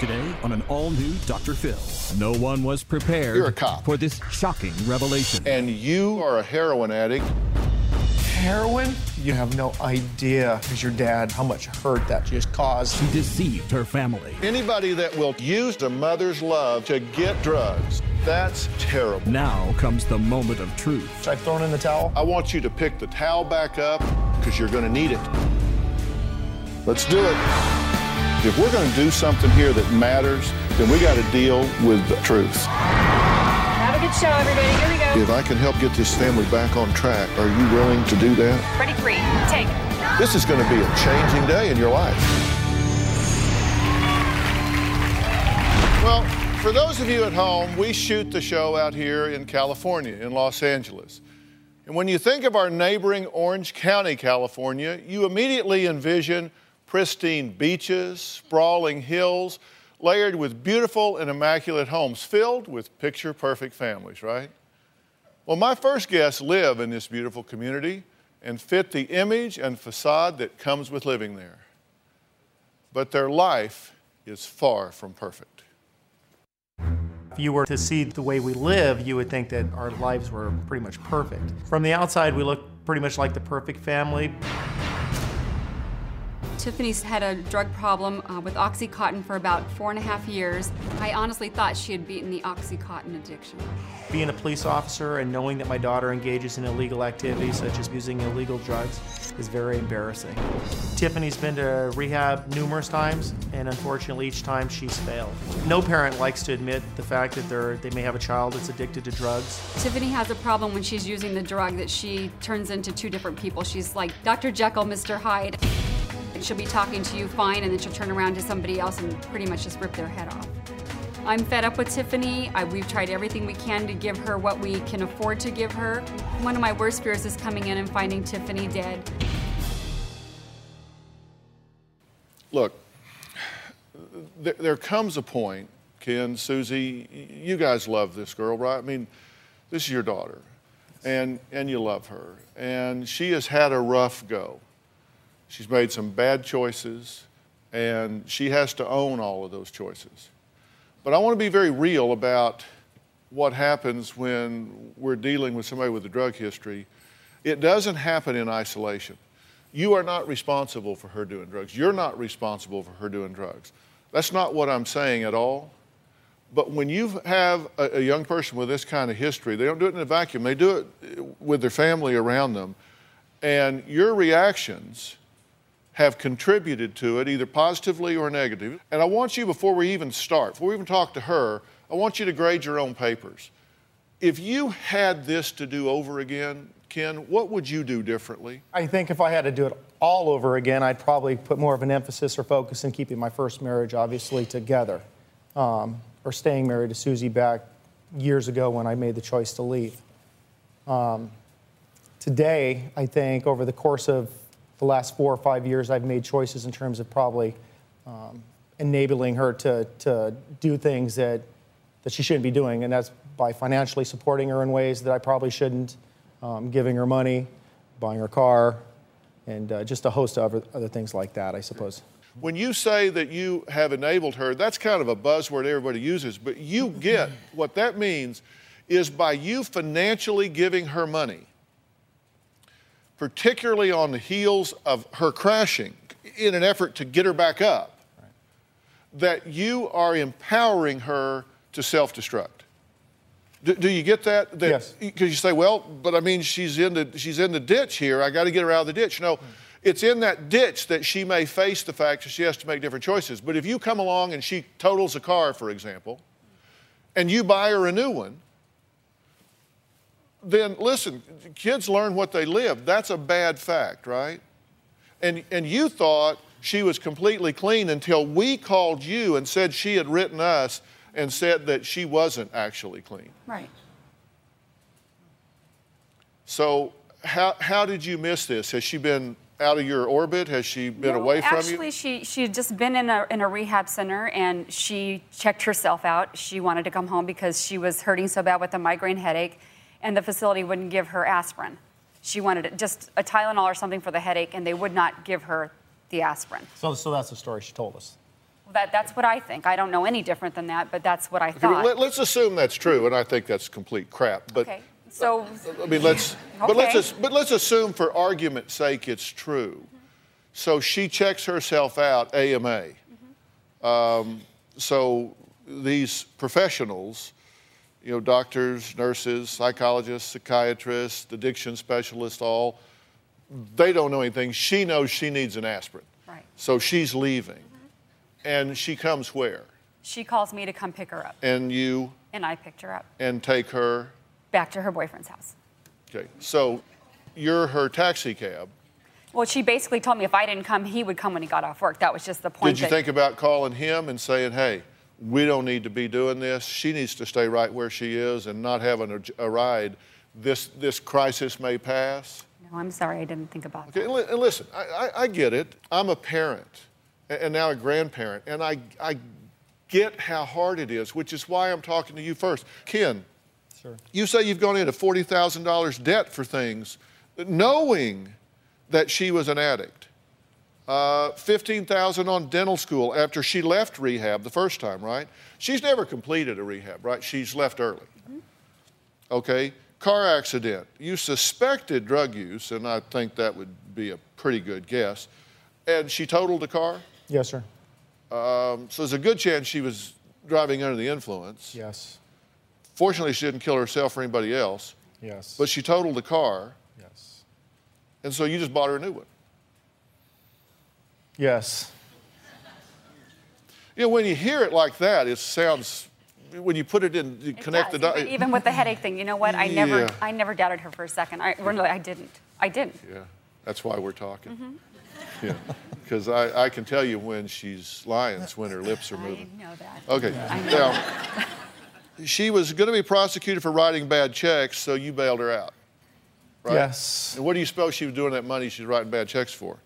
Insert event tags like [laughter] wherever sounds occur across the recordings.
Today on an all new Dr. Phil, no one was prepared You're a cop. for this shocking revelation. and you are a heroin addict. Heroin? You have no idea, as your dad, how much hurt that just caused. She deceived her family. Anybody that will use a mother's love to get drugs, that's terrible. Now comes the moment of truth. Should I throw in the towel? I want you to pick the towel back up because you're going to need it. Let's do it. If we're going to do something here that matters, then we got to deal with the truth. Have a good show, everybody. Here we go. If I can help get this family back on track, are you willing to do that? Ready, three, take. This is going to be a changing day in your life. Well, for those of you at home, we shoot the show out here in California, in Los Angeles. And when you think of our neighboring Orange County, California, you immediately envision pristine beaches, sprawling hills, layered with beautiful and immaculate homes filled with picture perfect families, right? Well, my first guests live in this beautiful community and fit the image and facade that comes with living there. But their life is far from perfect. If you were to see the way we live, you would think that our lives were pretty much perfect. From the outside, we look pretty much like the perfect family. Tiffany's had a drug problem uh, with Oxycontin for about four and a half years. I honestly thought she had beaten the Oxycontin addiction. Being a police officer and knowing that my daughter engages in illegal activities such as using illegal drugs is very embarrassing. Tiffany's been to rehab numerous times, and unfortunately, each time she's failed. No parent likes to admit the fact that they're, they may have a child that's addicted to drugs. Tiffany has a problem when she's using the drug that she turns into two different people. She's like Dr. Jekyll, Mr. Hyde. She'll be talking to you fine, and then she'll turn around to somebody else and pretty much just rip their head off. I'm fed up with Tiffany. I, we've tried everything we can to give her what we can afford to give her. One of my worst fears is coming in and finding Tiffany dead. Look, there, there comes a point, Ken, Susie, you guys love this girl, right? I mean, this is your daughter, and, and you love her. And she has had a rough go. She's made some bad choices, and she has to own all of those choices. But I want to be very real about what happens when we're dealing with somebody with a drug history. It doesn't happen in isolation. You are not responsible for her doing drugs. You're not responsible for her doing drugs. That's not what I'm saying at all. But when you have a, a young person with this kind of history, they don't do it in a vacuum. They do it with their family around them. And your reactions have contributed to it, either positively or negatively. And I want you, before we even start, before we even talk to her, I want you to grade your own papers. If you had this to do over again, Ken, what would you do differently? I think if I had to do it all over again, I'd probably put more of an emphasis or focus in keeping my first marriage, obviously, together, um, or staying married to Susie back years ago when I made the choice to leave. Um, today, I think over the course of the last four or five years, I've made choices in terms of probably um, enabling her to, to do things that, that she shouldn't be doing, and that's by financially supporting her in ways that I probably shouldn't, um, giving her money, buying her car, and uh, just a host of other, other things like that, I suppose. When you say that you have enabled her, that's kind of a buzzword everybody uses, but you get what that means is by you financially giving her money, particularly on the heels of her crashing in an effort to get her back up, that you are empowering her to self destruct. Do, do you get that? that Yes. Because you say, well, but I mean, she's in the, she's in the ditch here. I got to get her out of the ditch. No, hmm. it's in that ditch that she may face the fact that she has to make different choices. But if you come along and she totals a car, for example, and you buy her a new one, then listen, kids learn what they live. That's a bad fact, right? And, and you thought she was completely clean until we called you and said she had written us and said that she wasn't actually clean. Right. So, how, how did you miss this? Has she been out of your orbit? Has she been No, away from actually, you? Actually, she she had just been in a in a rehab center and she checked herself out. She wanted to come home because she was hurting so bad with a migraine headache, and the facility wouldn't give her aspirin. She wanted it- just a Tylenol or something for the headache, and they would not give her the aspirin. So, so that's the story she told us. That that's what I think. I don't know any different than that, but that's what I Okay, thought. let, us assume that's true, and I think that's complete crap. But okay, so I mean, let's but let's Okay. but let's assume for argument's sake it's true. So she checks herself out AMA. Um, so these professionals, you know, doctors, nurses, psychologists, psychiatrists, addiction specialists, all they don't know anything. She knows she needs an aspirin. Right. So she's leaving, mm-hmm. and she comes where? she calls me to come pick her up, And you and I picked her up and take her. back to her boyfriend's house. Okay. So you're her taxi cab. Well, she basically told me if I didn't come, he would come when he got off work. That was just the point. Did you think about calling him and saying, hey, we don't need to be doing this. She needs to stay right where she is and not having a, a ride. This, this crisis may pass. No, I'm sorry, I didn't think about Okay, that. and, and listen, I, I, I get it. I'm a parent and now a grandparent, and I, I get how hard it is, which is why I'm talking to you first. Ken, Sure. you say you've gone into $40,000 debt for things, knowing that she was an addict. Uh, 15,000 on dental school after she left rehab the first time, right? She's never completed a rehab, right? She's left early. Okay, car accident. You suspected drug use, and I think that would be a pretty good guess. And she totaled the car, Yes, sir. um, so there's a good chance she was driving under the influence. Yes. Fortunately, she didn't kill herself or anybody else, Yes. but she totaled the car, yes. and so you just bought her a new one. Yes. You know, when you hear it like that, it sounds. When you put it in, you It connect the dots. even, even with the headache thing, you know what? I never, Yeah. I never doubted her for a second. I, really, I didn't. I didn't. Yeah, that's why we're talking. Mm-hmm. Yeah, because I, I can tell you when she's lying, it's when her lips are moving. I moving. know that. Okay, I know. now, she was going to be prosecuted for writing bad checks, so you bailed her out. Right? Yes. And what do you suppose she was doing that money she's writing bad checks for?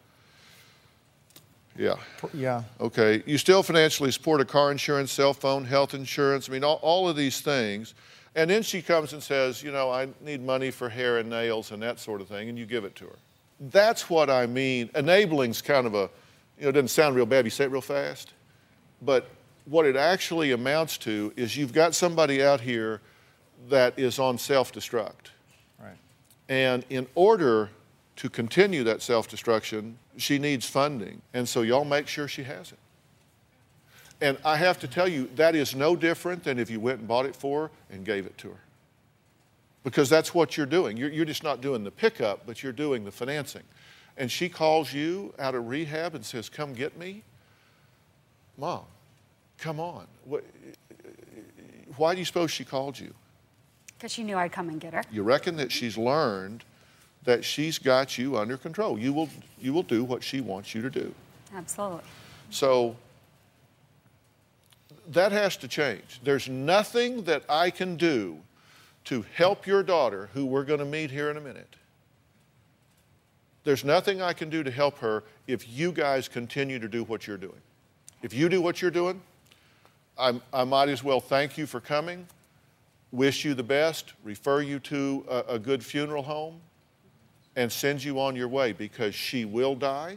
Yeah. Yeah. Okay. You still financially support a car insurance, cell phone, health insurance. I mean, all, all of these things. And then she comes and says, you know, I need money for hair and nails and that sort of thing, and you give it to her. That's what I mean. Enabling's kind of a, you know, it doesn't sound real bad. You say it real fast. But what it actually amounts to is you've got somebody out here that is on self destruct. Right. And in order to continue that self destruction, she needs funding. And so y'all make sure she has it. And I have to tell you, that is no different than if you went and bought it for her and gave it to her. Because that's what you're doing. You're, you're just not doing the pickup, but you're doing the financing. And she calls you out of rehab and says, Come get me. Mom, come on. What, why do you suppose she called you? Because she knew I'd come and get her. You reckon that she's learned that she's got you under control. You will, you will do what she wants you to do. Absolutely. So that has to change. There's nothing that I can do to help your daughter, who we're going to meet here in a minute. There's nothing I can do to help her if you guys continue to do what you're doing. If you do what you're doing, I'm, I might as well thank you for coming, wish you the best, refer you to a, a good funeral home, and sends you on your way because she will die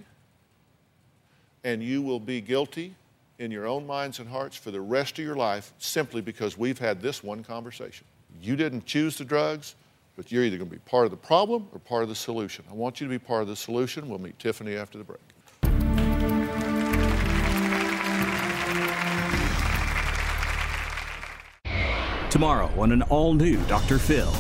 and you will be guilty in your own minds and hearts for the rest of your life simply because we've had this one conversation. You didn't choose the drugs, but you're either going to be part of the problem or part of the solution. I want you to be part of the solution. We'll meet Tiffany after the break. Tomorrow on an all new Dr. Phil.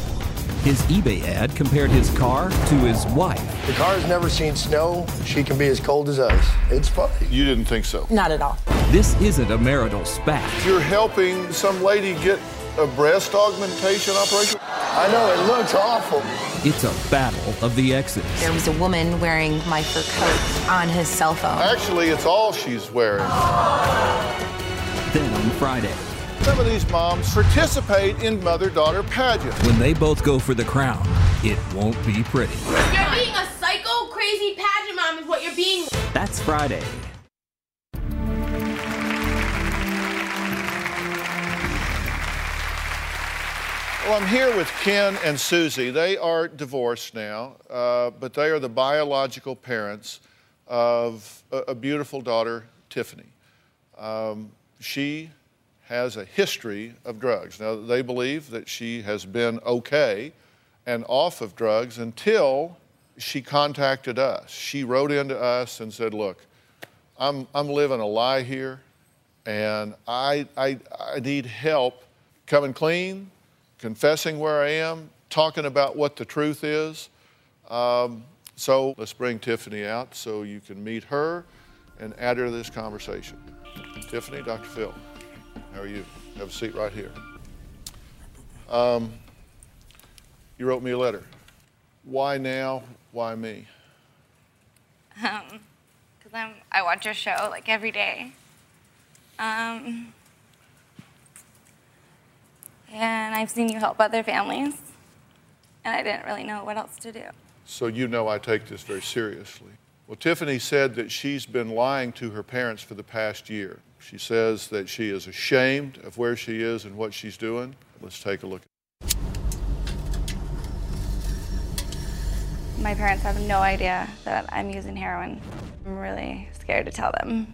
His eBay ad compared his car to his wife. The car's never seen snow. She can be as cold as ice. It's funny. You didn't think so. Not at all. This isn't a marital spat. You're helping some lady get a breast augmentation operation? I know, it looks awful. It's a battle of the exes. There was a woman wearing my fur coat on his cell phone. Actually, it's all she's wearing. Then on Friday, Some of these moms participate in mother daughter pageants. When they both go for the crown, it won't be pretty. You're being a psycho, crazy pageant mom, is what you're being. That's Friday. Well, I'm here with Ken and Susie. They are divorced now, uh, but they are the biological parents of a, a beautiful daughter, Tiffany. Um, she has a history of drugs. Now, they believe that she has been okay and off of drugs until she contacted us. She wrote into us and said, Look, I'm, I'm living a lie here, and I, I, I need help coming clean, confessing where I am, talking about what the truth is. Um, so let's bring Tiffany out so you can meet her and add her to this conversation. Tiffany, Dr. Phil, how are you? Have a seat right here. Um, you wrote me a letter. Why now? Why me? Um, cause I'm I watch your show like every day. Um, and I've seen you help other families, and I didn't really know what else to do. So you know I take this very seriously. Well, Tiffany said that she's been lying to her parents for the past year. She says that she is ashamed of where she is and what she's doing. Let's take a look. My parents have no idea that I'm using heroin. I'm really scared to tell them.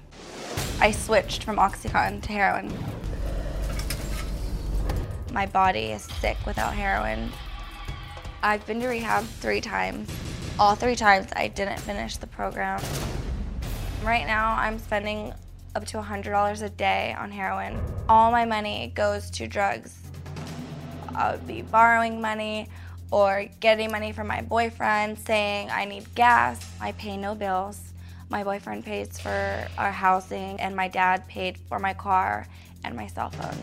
I switched from Oxycontin to heroin. My body is sick without heroin. I've been to rehab three times. All three times I didn't finish the program. Right now I'm spending up to $100 a day on heroin. All my money goes to drugs. I would be borrowing money or getting money from my boyfriend saying I need gas. I pay no bills. My boyfriend pays for our housing, and my dad paid for my car and my cell phone.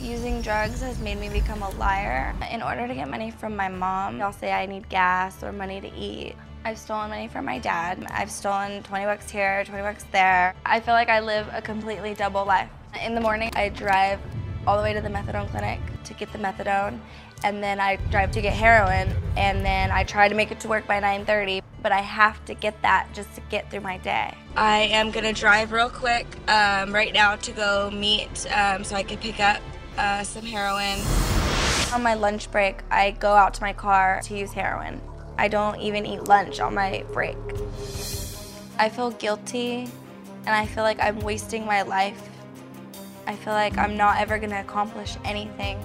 Using drugs has made me become a liar. In order to get money from my mom, I'll say I need gas or money to eat. I've stolen money from my dad. I've stolen 20 bucks here, 20 bucks there. I feel like I live a completely double life. In the morning, I drive all the way to the methadone clinic to get the methadone, and then I drive to get heroin, and then I try to make it to work by 9:30, but I have to get that just to get through my day. I am gonna drive real quick um, right now to go meet um, so I can pick up uh, some heroin. On my lunch break, I go out to my car to use heroin. I don't even eat lunch on my break. I feel guilty and I feel like I'm wasting my life. I feel like I'm not ever gonna accomplish anything.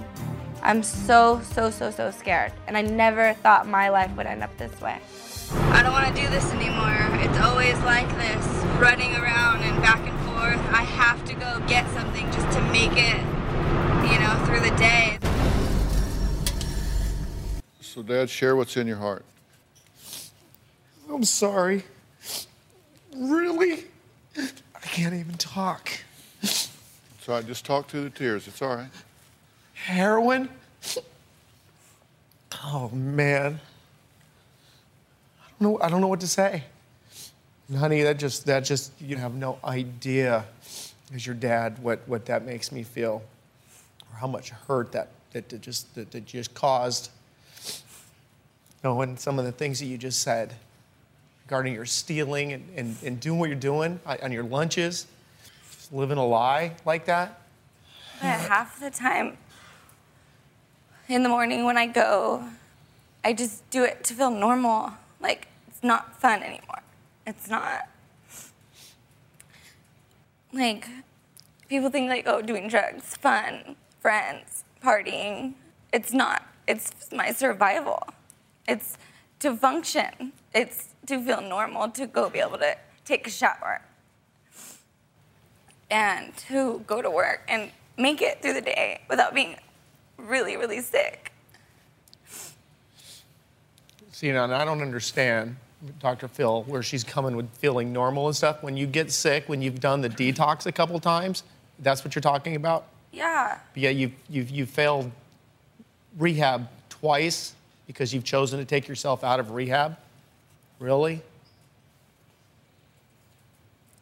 I'm so, so, so, so scared. And I never thought my life would end up this way. I don't wanna do this anymore. It's always like this, running around and back and forth. I have to go get something just to make it, you know, through the day. So, Dad, share what's in your heart. I'm sorry. Really? I can't even talk. It's all right. Just talk through the tears. It's all right. Heroin? Oh man. I don't know I don't know what to say. Honey, that just that just you have no idea as your dad what, what that makes me feel. Or how much hurt that that, that just that, that just caused. Knowing some of the things that you just said regarding your stealing and, and, and doing what you're doing on your lunches, living a lie like that. But half the time in the morning when I go, I just do it to feel normal. Like it's not fun anymore. It's not. Like people think like, oh, doing drugs, fun, friends, partying. It's not. It's my survival. It's to function. It's to feel normal, to go be able to take a shower and to go to work and make it through the day without being really, really sick. See, and I don't understand, Dr. Phil, where she's coming with feeling normal and stuff. When you get sick, when you've done the detox a couple times, that's what you're talking about? Yeah. But yeah, you've, you've, you've failed rehab twice because you've chosen to take yourself out of rehab? Really?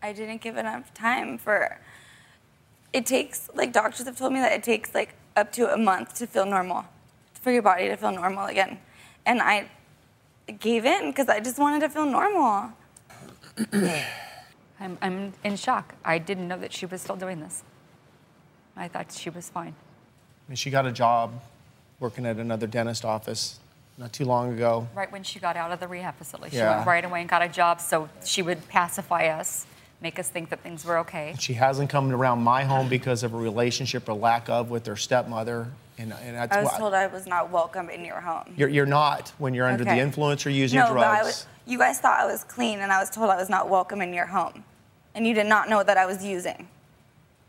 I didn't give enough time for. It takes, like, doctors have told me that it takes, like, up to a month to feel normal, for your body to feel normal again. And I gave in because I just wanted to feel normal. [clears throat] I'm, I'm in shock. I didn't know that she was still doing this. I thought she was fine. I mean, she got a job working at another dentist office not too long ago. Right when she got out of the rehab facility, she Yeah. went right away and got a job so she would pacify us, make us think that things were okay. She hasn't come around my home because of a relationship or lack of with her stepmother. And, and that's I was why told I was not welcome in your home. you're, you're not when you're under Okay. the influence or using no, drugs. but I was, you guys thought I was clean, and I was told I was not welcome in your home. And you did not know that I was using.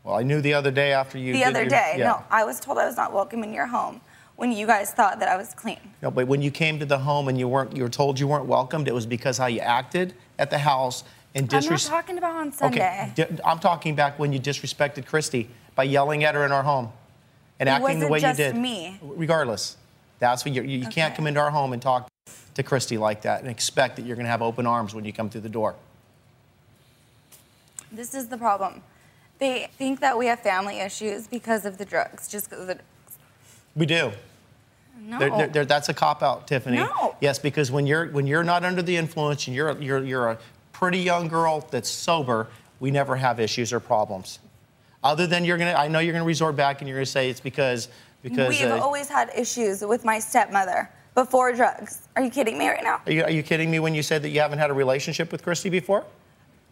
well, I knew the other day after you the did other your- day, yeah. no, I was told I was not welcome in your home when you guys thought that I was clean. No, but when you came to the home and you weren't, you were told you weren't welcomed. It was because how you acted at the house and disrespect. I'm not talking about on Sunday. Okay, I'm talking back when you disrespected Christy by yelling at her in our home and It acting the way you did. me. Regardless, that's what you're, you, you can't come into our home and talk to Christy like that and expect that you're going to have open arms when you come through the door. This is the problem. They think that we have family issues because of the drugs, just because of the drugs. We do. No. There- there- that's a cop out, Tiffany. No. Yes, because when you're when you're not under the influence and you're you're you're a pretty young girl that's sober, we never have issues or problems. Other than you're gonna, I know you're gonna resort back and you're gonna say it's because because. We've uh, always had issues with my stepmother before drugs. Are you kidding me right now? are, you, are you kidding me when you said that you haven't had a relationship with Christy before?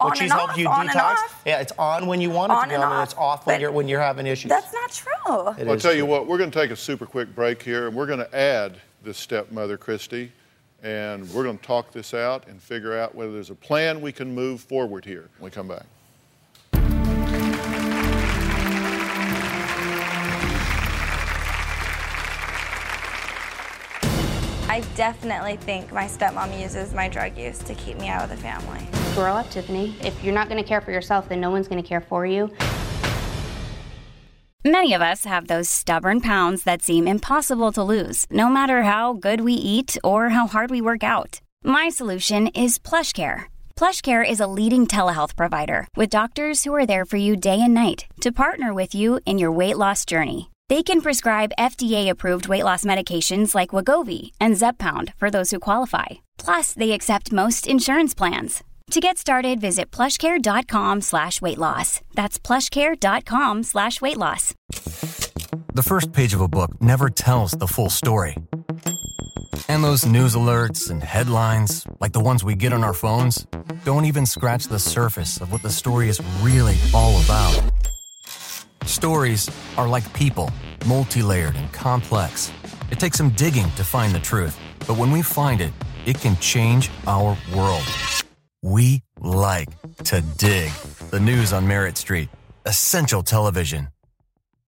On When she's and helped off, you detox? Yeah, it's on when you want it On to be and on, and it's off when you're when you're having issues. That's not true. It Well, I'll is tell you true. what, we're going to take a super quick break here, and we're going to add this stepmother, Christy, and we're going to talk this out and figure out whether there's a plan we can move forward here when we come back. I definitely think my stepmom uses my drug use to keep me out of the family. Grow up, Tiffany. If you're not going to care for yourself, then no one's going to care for you. Many of us have those stubborn pounds that seem impossible to lose, no matter how good we eat or how hard we work out. My solution is PlushCare. PlushCare is a leading telehealth provider with doctors who are there for you day and night to partner with you in your weight loss journey. They can prescribe FDA-approved weight loss medications like Wegovy and Zepbound for those who qualify. Plus, they accept most insurance plans. To get started, visit plushcare.com slash weight loss. That's plushcare.com slash weight loss. The first page of a book never tells the full story. And those news alerts and headlines, like the ones we get on our phones, don't even scratch the surface of what the story is really all about. Stories are like people, multi layered and complex. It takes some digging to find the truth, but when we find it, it can change our world. We like to dig. The news on Merit Street. Essential television.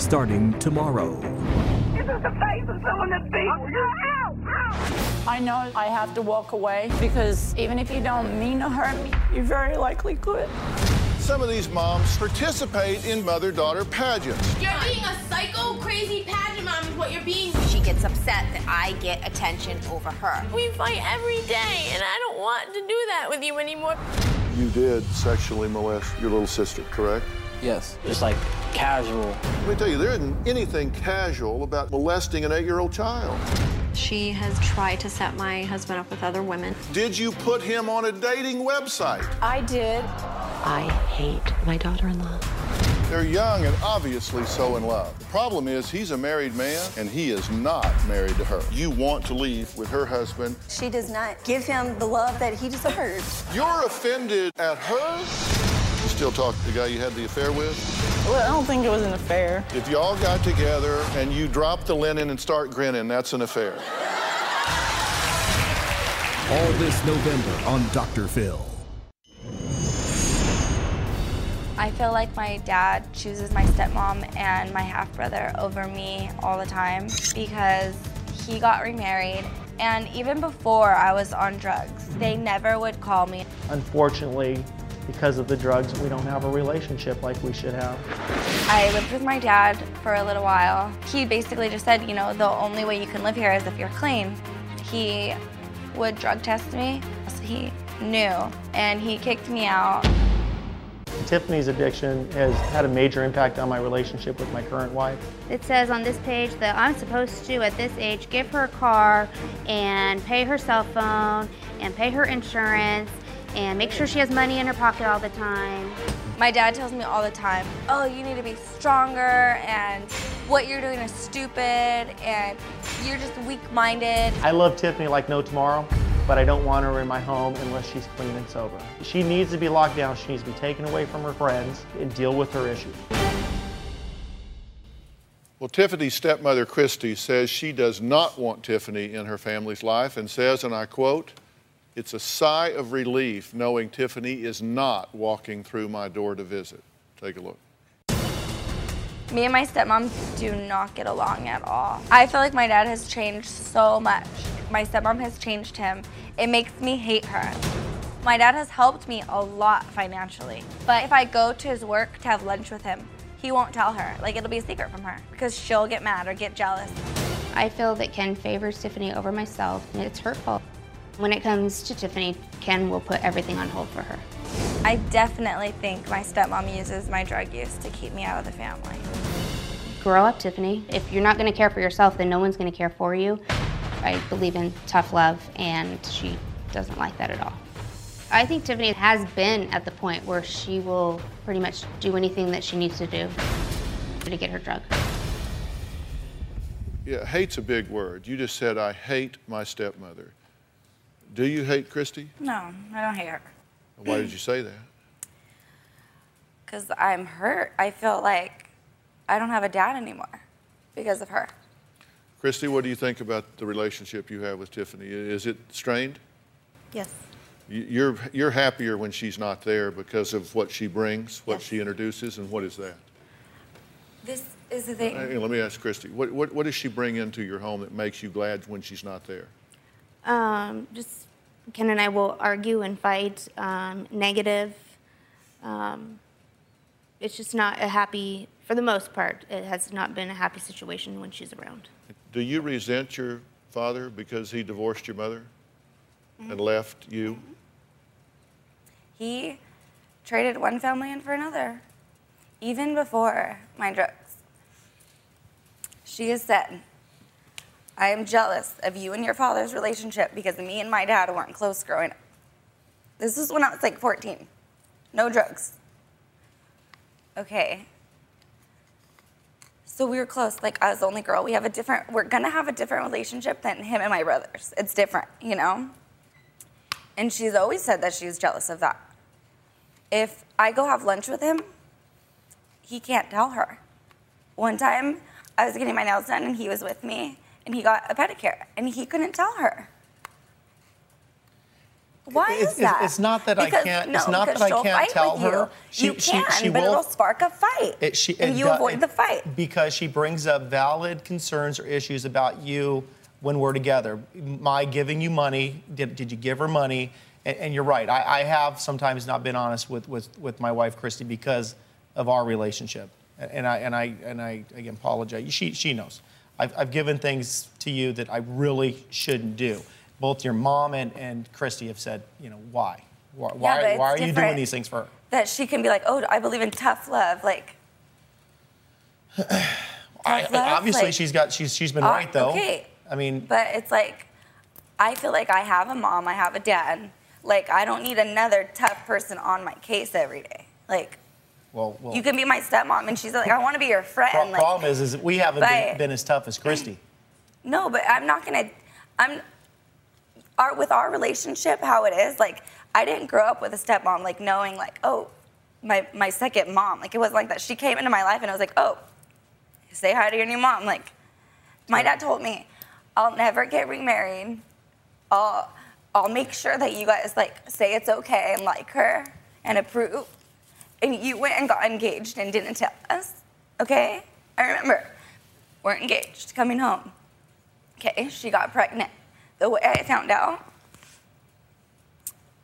Starting tomorrow. This is the face of someone that's beat. I know I have to walk away because even if you don't mean to hurt me, you very likely could. Some of these moms participate in mother daughter pageants. You're being a psycho, crazy pageant mom is what you're being. She gets upset that I get attention over her. We fight every day, and I don't want to do that with you anymore. You did sexually molest your little sister, correct? Yes, just like casual. Let me tell you, there isn't anything casual about molesting an eight year old child. She has tried to set my husband up with other women. Did you put him on a dating website? I did. I hate my daughter in law. They're young and obviously so in love. The problem is, he's a married man and he is not married to her. You want to leave with her husband. She does not give him the love that he deserves. You're offended at her? You still talk to the guy you had the affair with? Well, I don't think it was an affair. If y'all got together and you drop the linen and start grinning, that's an affair. All this November on Dr. Phil. I feel like my dad chooses my stepmom and my half brother over me all the time because he got remarried. And even before I was on drugs, they never would call me. Unfortunately, because of the drugs, we don't have a relationship like we should have. I lived with my dad for a little while. He basically just said, you know, the only way you can live here is if you're clean. He would drug test me, so he knew, and he kicked me out. Tiffany's addiction has had a major impact on my relationship with my current wife. It says on this page that I'm supposed to, at this age, give her a car and pay her cell phone and pay her insurance and make sure she has money in her pocket all the time. My dad tells me all the time, oh, you need to be stronger and what you're doing is stupid and you're just weak-minded. I love Tiffany like no tomorrow, but I don't want her in my home unless she's clean and sober. She needs to be locked down. She needs to be taken away from her friends and deal with her issues. Well, Tiffany's stepmother, Christy, says she does not want Tiffany in her family's life and says, and I quote, it's a sigh of relief knowing Tiffany is not walking through my door to visit. Take a look. Me and my stepmom do not get along at all. I feel like my dad has changed so much. My stepmom has changed him. It makes me hate her. My dad has helped me a lot financially. But if I go to his work to have lunch with him, he won't tell her. Like it'll be a secret from her because she'll get mad or get jealous. I feel that Ken favors Tiffany over myself, and it's hurtful. When it comes to Tiffany, Ken will put everything on hold for her. I definitely think my stepmom uses my drug use to keep me out of the family. Grow up, Tiffany. If you're not going to care for yourself, then no one's going to care for you. I believe in tough love, and she doesn't like that at all. I think Tiffany has been at the point where she will pretty much do anything that she needs to do to get her drug. Yeah, hate's a big word. You just said, I hate my stepmother. Do you hate Christy? No, I don't hate her. Why did you say that? Because I'm hurt. I feel like I don't have a dad anymore because of her. Christy, what do you think about the relationship you have with Tiffany? Is it strained? Yes. You- You're, you're happier when she's not there because of what she brings, what she introduces, and what is that? This is the thing. Hey, let me ask Christy, what, what, what does she bring into your home that makes you glad when she's not there? Um, just Ken and I will argue and fight, um, negative. Um, it's just not a happy, for the most part, it has not been a happy situation when she's around. Do you resent your father because he divorced your mother and left you? He traded one family in for another, even before my drugs. She has said, I am jealous of you and your father's relationship because me and my dad weren't close growing up. This is when I was like 14. No drugs. Okay. So we were close. Like I was the only girl. We have a different. We're gonna have a different relationship than him and my brothers. It's different, you know. And she's always said that she's jealous of that. If I go have lunch with him, he can't tell her. One time, I was getting my nails done and he was with me, and he got a pedicure, and he couldn't tell her. Why It's- is that? it's- not that I can't- No, it's not that I can't tell her. You, She- you can, she but will- it'll spark a fight, It, she, and it you avoid it- the fight. Because she brings up valid concerns or issues about you when we're together. My giving you money, did, did you give her money? And, and you're right, I, I have sometimes not been honest with, with, with my wife, Christy, because of our relationship. And I, and I, and I again, apologize. She, she knows. I've, I've given things to you that I really shouldn't do. Both your mom and, and Christy have said, you know, why? Why, it's why are you doing these things for her? That she can be like, oh, I believe in tough love. Like, [sighs] I, love, obviously, like- she's got she's she's been Uh, right though. okay. I mean, but it's like, I feel like I have a mom, I have a dad. Like, I don't need another tough person on my case every day. Like, well, well you can be my stepmom, and she's like, I want to be your friend. pro- like, problem is, is we haven't been, been as tough as Christy. No, but I'm not gonna. I'm. Our with our relationship, how it is, like I didn't grow up with a stepmom, like knowing, like, oh, my my second mom. Like it wasn't like that. She came into my life, and I was like, oh, say hi to your new mom. Like, my dad told me, I'll never get remarried. I'll I'll make sure that you guys like say it's okay and like her and approve. And you went and got engaged and didn't tell us. Okay? I remember. We're engaged, coming home. Okay, she got pregnant. The way I found out,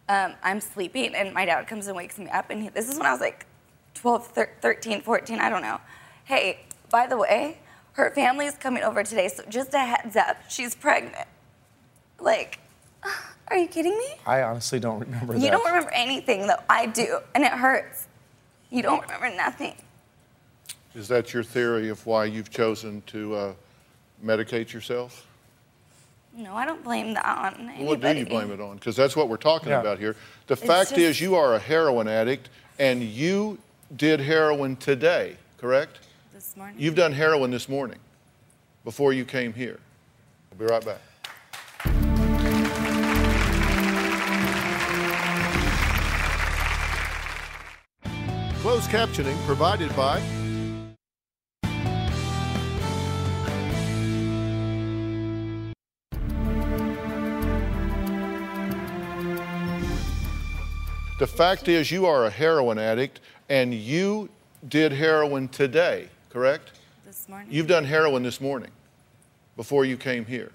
um, I'm sleeping and my dad comes and wakes me up. And he, this is when I was like 12, 13, 14, I don't know. Hey, by the way, her family is coming over today, so just a heads up, she's pregnant. Like, [sighs] are you kidding me? I honestly don't remember that. You don't remember anything, though. I do, and it hurts. You don't remember nothing. Is that your theory of why you've chosen to uh, medicate yourself? No, I don't blame that on anybody. What do you blame it on? Because that's what we're talking Yeah. about here. The It's fact just- is, you are a heroin addict, and you did heroin today, correct? This morning. You've done heroin this morning before you came here. I'll be right back. Closed captioning provided by The fact is, you are a heroin addict and you did heroin today, correct? This morning. You've done heroin this morning before you came here.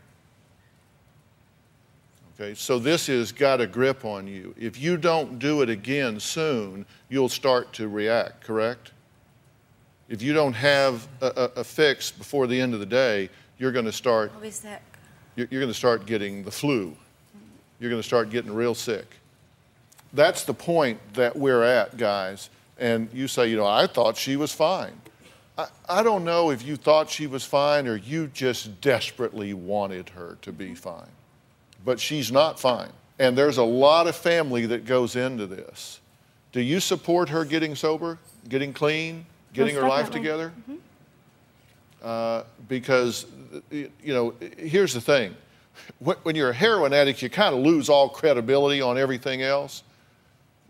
Okay, so this has got a grip on you. If you don't do it again soon, you'll start to react, correct? If you don't have a, a, a fix before the end of the day, you're going to start I'll be sick. you're, you're going to start getting the flu. You're going to start getting real sick. That's the point that we're at, guys. And you say, you know, I thought she was fine. I, I don't know if you thought she was fine or you just desperately wanted her to be fine. But she's not fine. And there's a lot of family that goes into this. Do you support her getting sober, getting clean, getting Most her life together? uh, because you know here's the thing when you're a heroin addict you kind of lose all credibility on everything else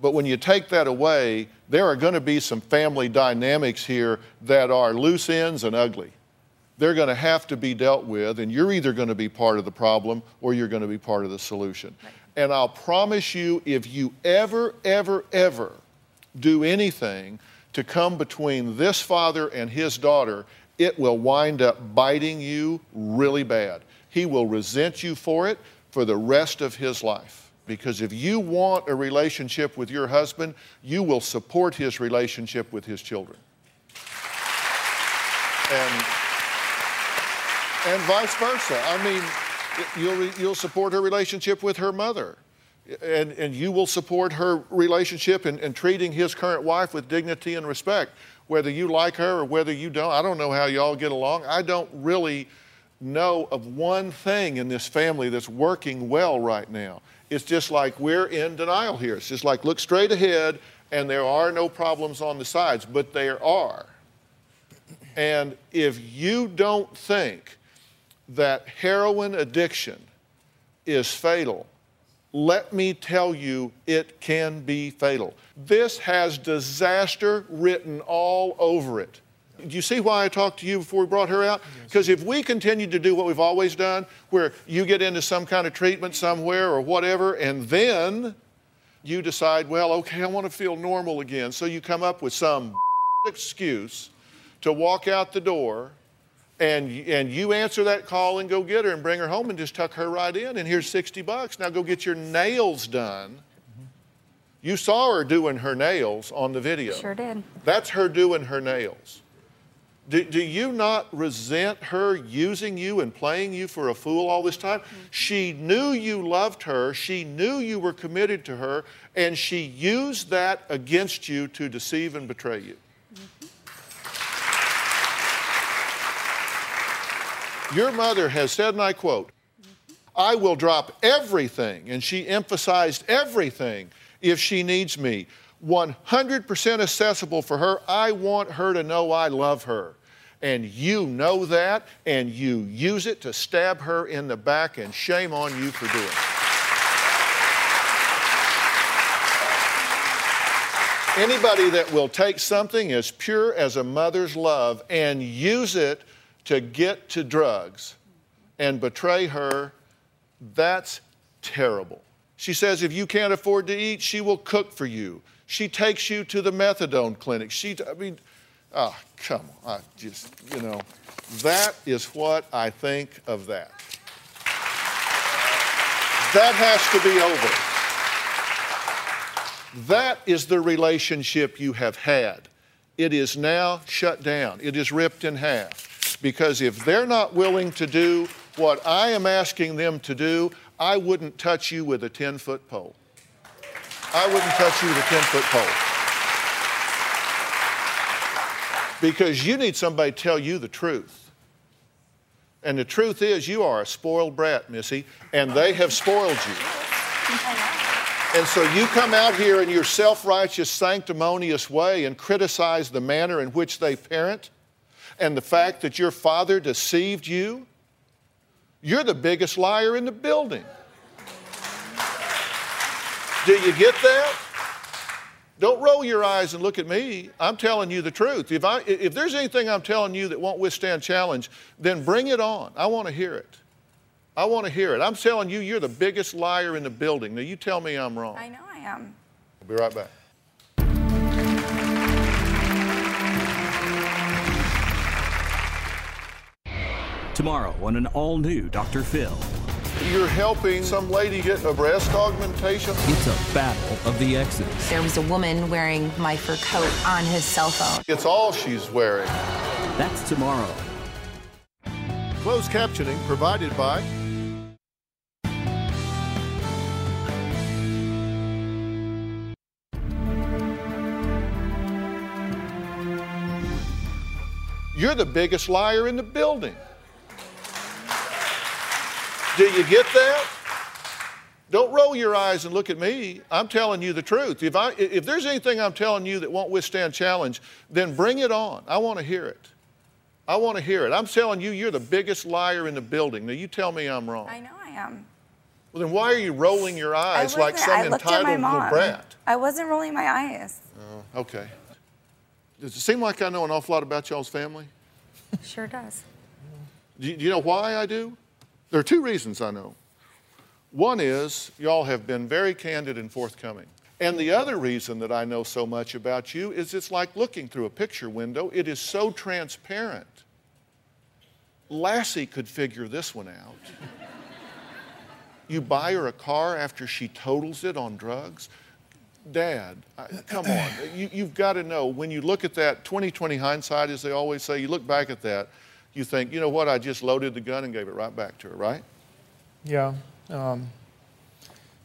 but when you take that away there are going to be some family dynamics here that are loose ends and ugly they're going to have to be dealt with and you're either going to be part of the problem or you're going to be part of the solution and i'll promise you if you ever ever ever do anything to come between this father and his daughter, it will wind up biting you really bad. He will resent you for it for the rest of his life. Because if you want a relationship with your husband, you will support his relationship with his children. And, and vice versa. I mean, you'll, you'll support her relationship with her mother and, and you will support her relationship and, and treating his current wife with dignity and respect, whether you like her or whether you don't. I don't know how y'all get along. I don't really know of one thing in this family that's working well right now. It's just like we're in denial here. It's just like look straight ahead and there are no problems on the sides, but there are. And if you don't think that heroin addiction is fatal, let me tell you, it can be fatal. This has disaster written all over it. Do you see why I talked to you before we brought her out? Because if we continue to do what we've always done, where you get into some kind of treatment somewhere or whatever, and then you decide, well, okay, I want to feel normal again. So you come up with some [laughs] excuse to walk out the door and, and you answer that call and go get her and bring her home and just tuck her right in and here's 60 bucks now go get your nails done you saw her doing her nails on the video Sure did. that's her doing her nails do, do you not resent her using you and playing you for a fool all this time? She knew you loved her, she knew you were committed to her, and she used that against you to deceive and betray you. Your mother has said, and I quote, I will drop everything, and she emphasized everything if she needs me. 100% accessible for her. I want her to know I love her. And you know that, and you use it to stab her in the back, and shame on you for doing it. Anybody that will take something as pure as a mother's love and use it to get to drugs and betray her, that's terrible. She says if you can't afford to eat, she will cook for you. She takes you to the methadone clinic. She, I mean, ah, come on. I just, you know, that is what I think of that. That has to be over. That is the relationship you have had. It is now shut down, it is ripped in half. Because if they're not willing to do what I am asking them to do, I wouldn't touch you with a 10 foot pole. I wouldn't touch you with a 10 foot pole. Because you need somebody to tell you the truth. And the truth is, you are a spoiled brat, Missy, and they have spoiled you. And so you come out here in your self righteous, sanctimonious way and criticize the manner in which they parent and the fact that your father deceived you. You're the biggest liar in the building. Do you get that? Don't roll your eyes and look at me. I'm telling you the truth. If, I, if there's anything I'm telling you that won't withstand challenge, then bring it on. I want to hear it. I want to hear it. I'm telling you, you're the biggest liar in the building. Now, you tell me I'm wrong. I know I am. I'll be right back. Tomorrow on an all new Dr. Phil. You're helping some lady get a breast augmentation? It's a battle of the exes. There was a woman wearing my fur coat on his cell phone. It's all she's wearing. That's tomorrow. Closed captioning provided by You're the biggest liar in the building. Do you get that? Don't roll your eyes and look at me. I'm telling you the truth. If, I, if there's anything I'm telling you that won't withstand challenge, then bring it on. I want to hear it. I want to hear it. I'm telling you, you're the biggest liar in the building. Now, you tell me I'm wrong. I know I am. Well, then why are you rolling your eyes like some I looked at my entitled little brat? I wasn't rolling my eyes. Oh, okay. Does it seem like I know an awful lot about y'all's family? Sure does. Do you, do you know why I do? There are two reasons I know. One is y'all have been very candid and forthcoming. And the other reason that I know so much about you is it's like looking through a picture window. It is so transparent. Lassie could figure this one out. you buy her a car after she totals it on drugs. Dad, I, come on. You, you've got to know when you look at that 2020 hindsight, as they always say, you look back at that, you think, you know what, I just loaded the gun and gave it right back to her, right? Yeah. Um,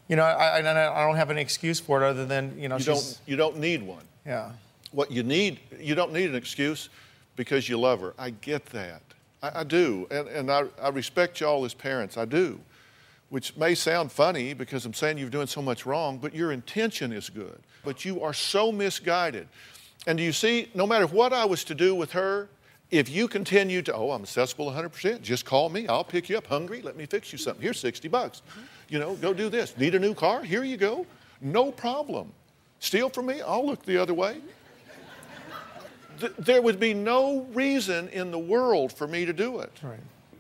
you know, I, I, I don't have an excuse for it other than, you know, You don't, you don't need one. yeah. What you need, you don't need an excuse because you love her. I get that. I, I do. And, and I, I respect y'all as parents. I do. Which may sound funny because I'm saying you're doing so much wrong, but your intention is good. But you are so misguided. And do you see, no matter what I was to do with her, if you continue to, oh, I'm accessible 100%, just call me. I'll pick you up hungry. Let me fix you something. Here's 60 bucks. Mm-hmm. You know, go do this. Need a new car? Here you go. No problem. Steal from me? I'll look the other way. Mm-hmm. Th- there would be no reason in the world for me to do it. Right.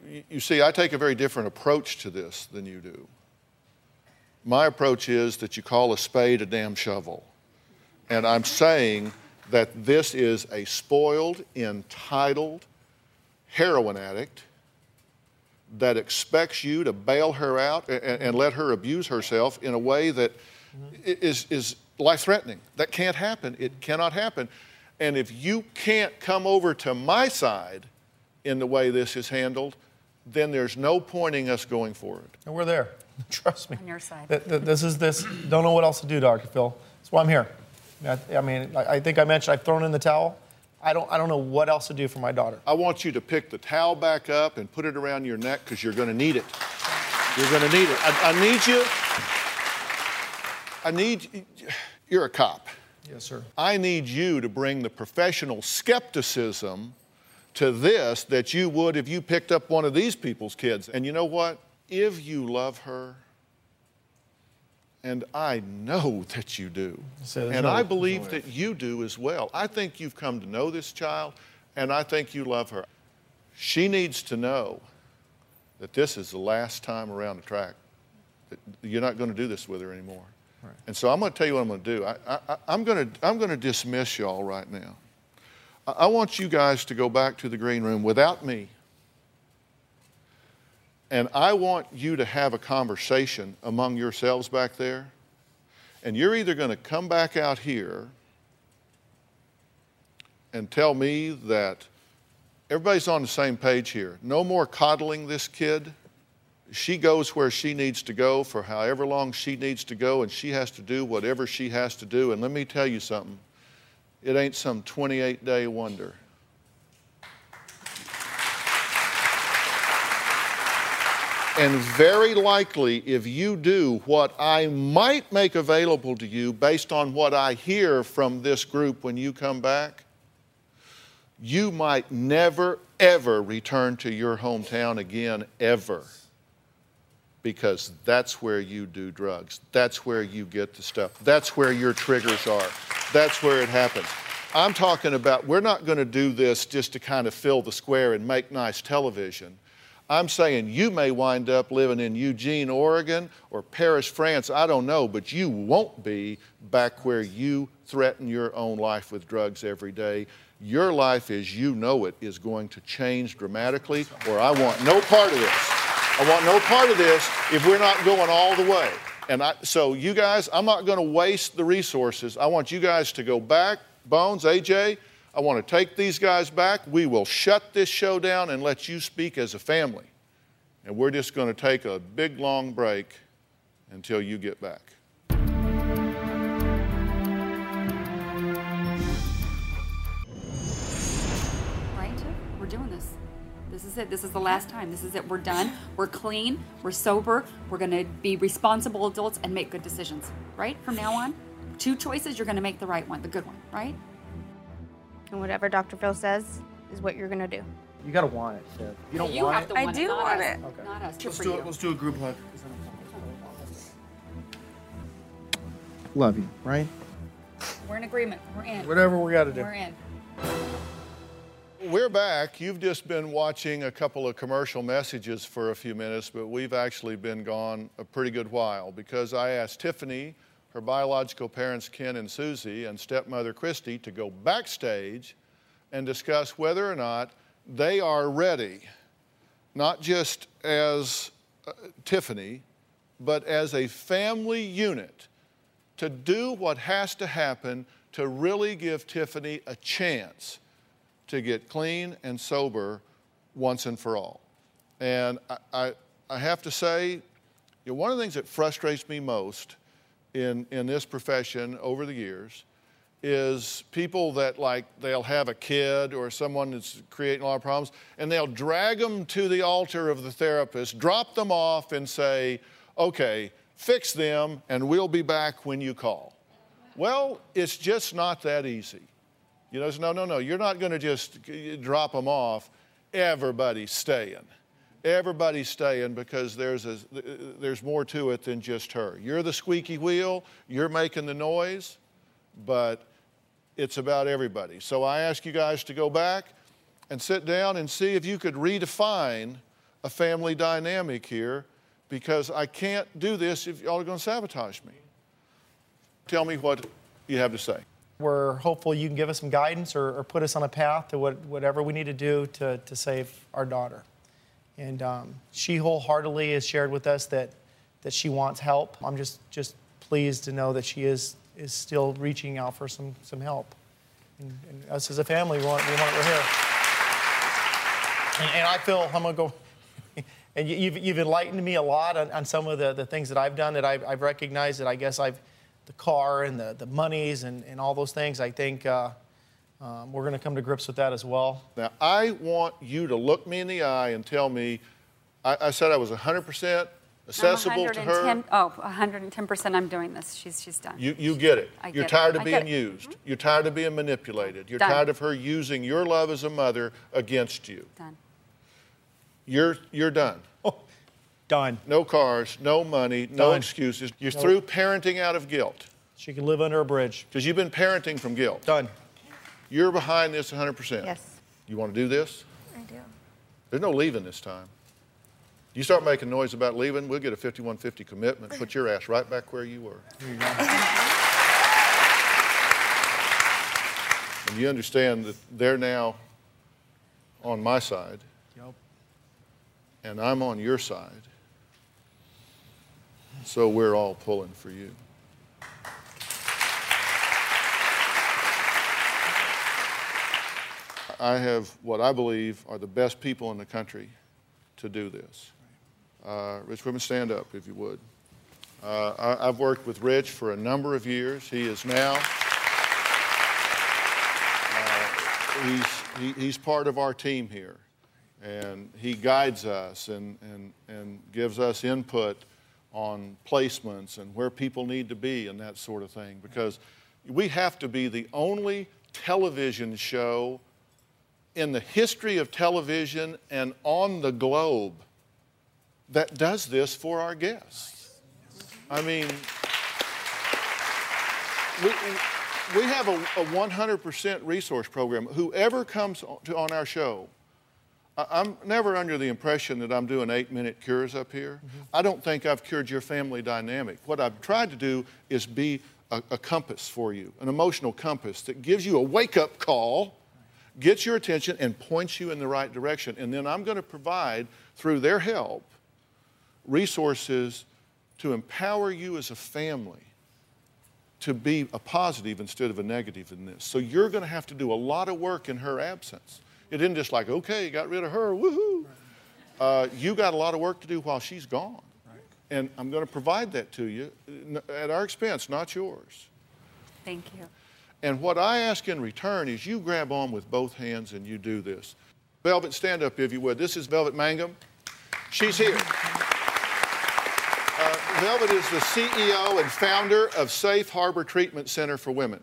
You- You see, I take a very different approach to this than you do. My approach is that you call a spade a damn shovel. And I'm saying that this is a spoiled, entitled heroin addict that expects you to bail her out and, and let her abuse herself in a way that i- is, is life threatening. That can't happen. It cannot happen. And if you can't come over to my side in the way this is handled, then there's no pointing us going forward. And we're there. [laughs] Trust me. On your side. Th- th- This is this. Don't know what else to do, Dr. Phil. That's why I'm here. I I mean, I I think I mentioned I've thrown in the towel. I don't, I don't know what else to do for my daughter. I want you to pick the towel back up and put it around your neck because you're going to need it. You're going to need it. I, I need you. I need. You're a cop. Yes, sir. I need you to bring the professional skepticism to this that you would if you picked up one of these people's kids. And you know what? If you love her, and I know [laughs] that you do, So and no- I there's no believe that you do as well. I think you've come to know this child, and I think you love her. She needs to know that this is the last time around the track. That you're not going to do this with her anymore. And so I'm going to tell you what I'm going to do. I, I, I'm going to I'm going to dismiss y'all right now. I, I want you guys to go back to the green room without me. And I want you to have a conversation among yourselves back there. And you're either going to come back out here and tell me that everybody's on the same page here. No more coddling this kid. She goes where she needs to go for however long she needs to go, and she has to do whatever she has to do. And let me tell you something it ain't some 28 day wonder. And very likely, if you do what I might make available to you based on what I hear from this group when you come back, you might never, ever return to your hometown again, ever. Because that's where you do drugs. That's where you get the stuff. That's where your triggers are. That's where it happens. I'm talking about, we're not going to do this just to kind of fill the square and make nice television. I'm saying you may wind up living in Eugene, Oregon, or Paris, France, I don't know, but you won't be back where you threaten your own life with drugs every day. Your life as you know it is going to change dramatically, or I want no part of this. I want no part of this if we're not going all the way. And I, so, you guys, I'm not going to waste the resources. I want you guys to go back. Bones, AJ, I want to take these guys back. We will shut this show down and let you speak as a family. And we're just going to take a big long break until you get back. Right? We're doing this. This is it. This is the last time. This is it. We're done. We're clean. We're sober. We're going to be responsible adults and make good decisions. Right? From now on, two choices, you're going to make the right one, the good one. Right? And whatever Dr. Phil says is what you're gonna do. You gotta want it. Sid. You don't You want have it. to I do not want us. it. Okay. Not us. Let's do it. Let's do a group hug. Love you, right? We're in agreement. We're in. Whatever we gotta do. We're in. We're back. You've just been watching a couple of commercial messages for a few minutes, but we've actually been gone a pretty good while because I asked Tiffany, her biological parents Ken and Susie, and stepmother Christy to go backstage and discuss whether or not they are ready, not just as uh, Tiffany, but as a family unit to do what has to happen to really give Tiffany a chance to get clean and sober once and for all. And I, I, I have to say, you know, one of the things that frustrates me most in, in this profession over the years is people that like they'll have a kid or someone that's creating a lot of problems and they'll drag them to the altar of the therapist, drop them off and say, okay, fix them and we'll be back when you call. Well, it's just not that easy. You know, no, no, no, you're not going to just drop them off. Everybody's staying. Everybody's staying because there's, a, there's more to it than just her. You're the squeaky wheel, you're making the noise, but it's about everybody. So I ask you guys to go back and sit down and see if you could redefine a family dynamic here because I can't do this if y'all are going to sabotage me. Tell me what you have to say. We're hopeful you can give us some guidance or, or put us on a path to what, whatever we need to do to, to save our daughter. And um, she wholeheartedly has shared with us that, that she wants help. I'm just, just pleased to know that she is, is still reaching out for some, some help. And, and us as a family, we want, we want we're here. And, and I feel, I'm going to go, [laughs] and you, you've, you've enlightened me a lot on, on some of the, the things that I've done that I've, I've recognized that I guess I've, the car and the, the monies and, and all those things, I think uh, um, we're going to come to grips with that as well. Now, I want you to look me in the eye and tell me, I, I said I was 100% accessible to her. 110 Oh, 110% I'm doing this. She's, she's done. You, you get it. I You're get it. tired of being get it. used. You're tired of being manipulated. You're Done. tired of her using your love as a mother against you. Done. You're, you're done. Done. No cars, no money, no excuses. You're Nope. through parenting out of guilt. She can live under a bridge. Because you've been parenting from guilt. Done. You're behind this 100%. Yes. You want to do this? I do. There's no leaving this time. You start making noise about leaving, we'll get a 5150 commitment, put your ass right back where you were. and you understand that they're now on my side, Yep. and I'm on your side. So we're all pulling for you. I have what I believe are the best people in the country to do this. Uh, Rich Whitman, stand up if you would. Uh, I, I've worked with Rich for a number of years. He is now, uh, he's, he, he's part of our team here. And he guides us and, and, and gives us input on placements and where people need to be and that sort of thing. Because we have to be the only television show in the history of television and on the globe that does this for our guests. I mean, we, we have a, a 100% resource program. Whoever comes on, to, on our show, I'm never under the impression that I'm doing eight minute cures up here. Mm-hmm. I don't think I've cured your family dynamic. What I've tried to do is be a, a compass for you, an emotional compass that gives you a wake up call gets your attention and points you in the right direction. And then I'm going to provide, through their help, resources to empower you as a family to be a positive instead of a negative in this. So you're going to have to do a lot of work in her absence. It isn't just like, okay, got rid of her, woohoo. Uh, you got a lot of work to do while she's gone. And I'm going to provide that to you at our expense, not yours. Thank you. And what I ask in return is you grab on with both hands and you do this. Velvet, stand up if you would. This is Velvet Mangum. She's here. Uh, Velvet is the CEO and founder of Safe Harbor Treatment Center for Women.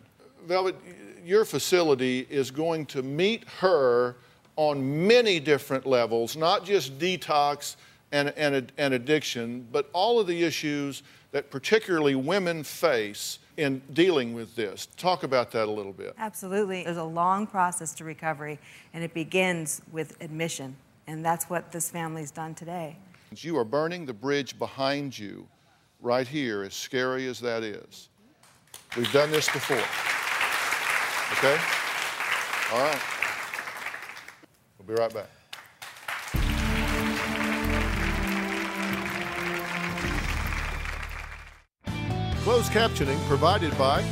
Velvet, your facility is going to meet her on many different levels, not just detox and, and, and addiction, but all of the issues that particularly women face in dealing with this. Talk about that a little bit. Absolutely. There's a long process to recovery, and it begins with admission. And that's what this family's done today. You are burning the bridge behind you right here, as scary as that is. We've done this before. Okay? All right. We'll be right back. Closed captioning provided by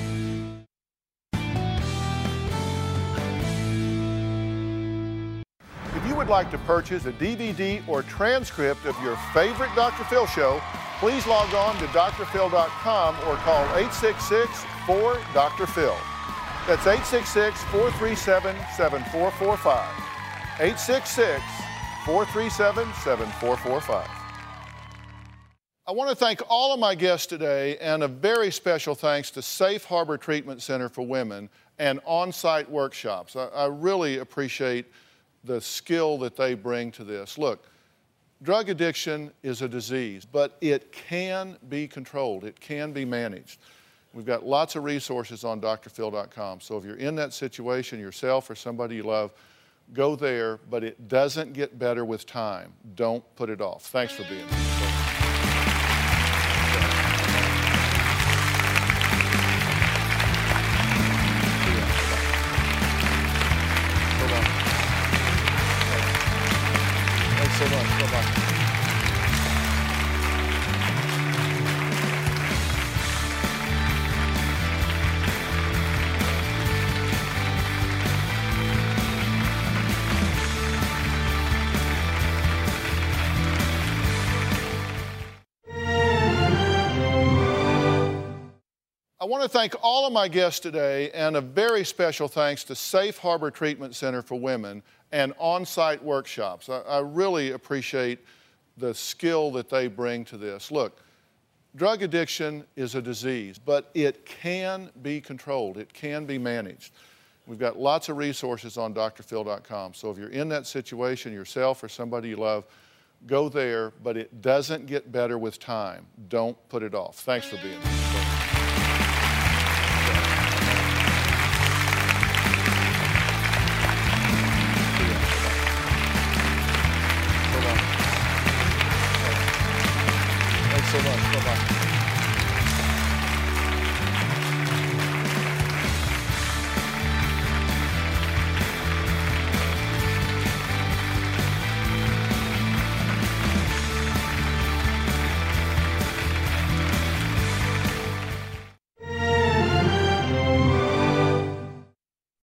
If you would like to purchase a DVD or transcript of your favorite Dr. Phil show, please log on to drphil.com or call 866-4-DR-PHIL. That's 866-437-7445. 866-437-7445. I want to thank all of my guests today, and a very special thanks to Safe Harbor Treatment Center for Women and on site workshops. I, I really appreciate the skill that they bring to this. Look, drug addiction is a disease, but it can be controlled, it can be managed. We've got lots of resources on drphil.com. So if you're in that situation yourself or somebody you love, go there, but it doesn't get better with time. Don't put it off. Thanks for being here. Want to thank all of my guests today, and a very special thanks to Safe Harbor Treatment Center for Women and on site workshops. I, I really appreciate the skill that they bring to this. Look, drug addiction is a disease, but it can be controlled, it can be managed. We've got lots of resources on drphil.com. So if you're in that situation yourself or somebody you love, go there, but it doesn't get better with time. Don't put it off. Thanks for being here.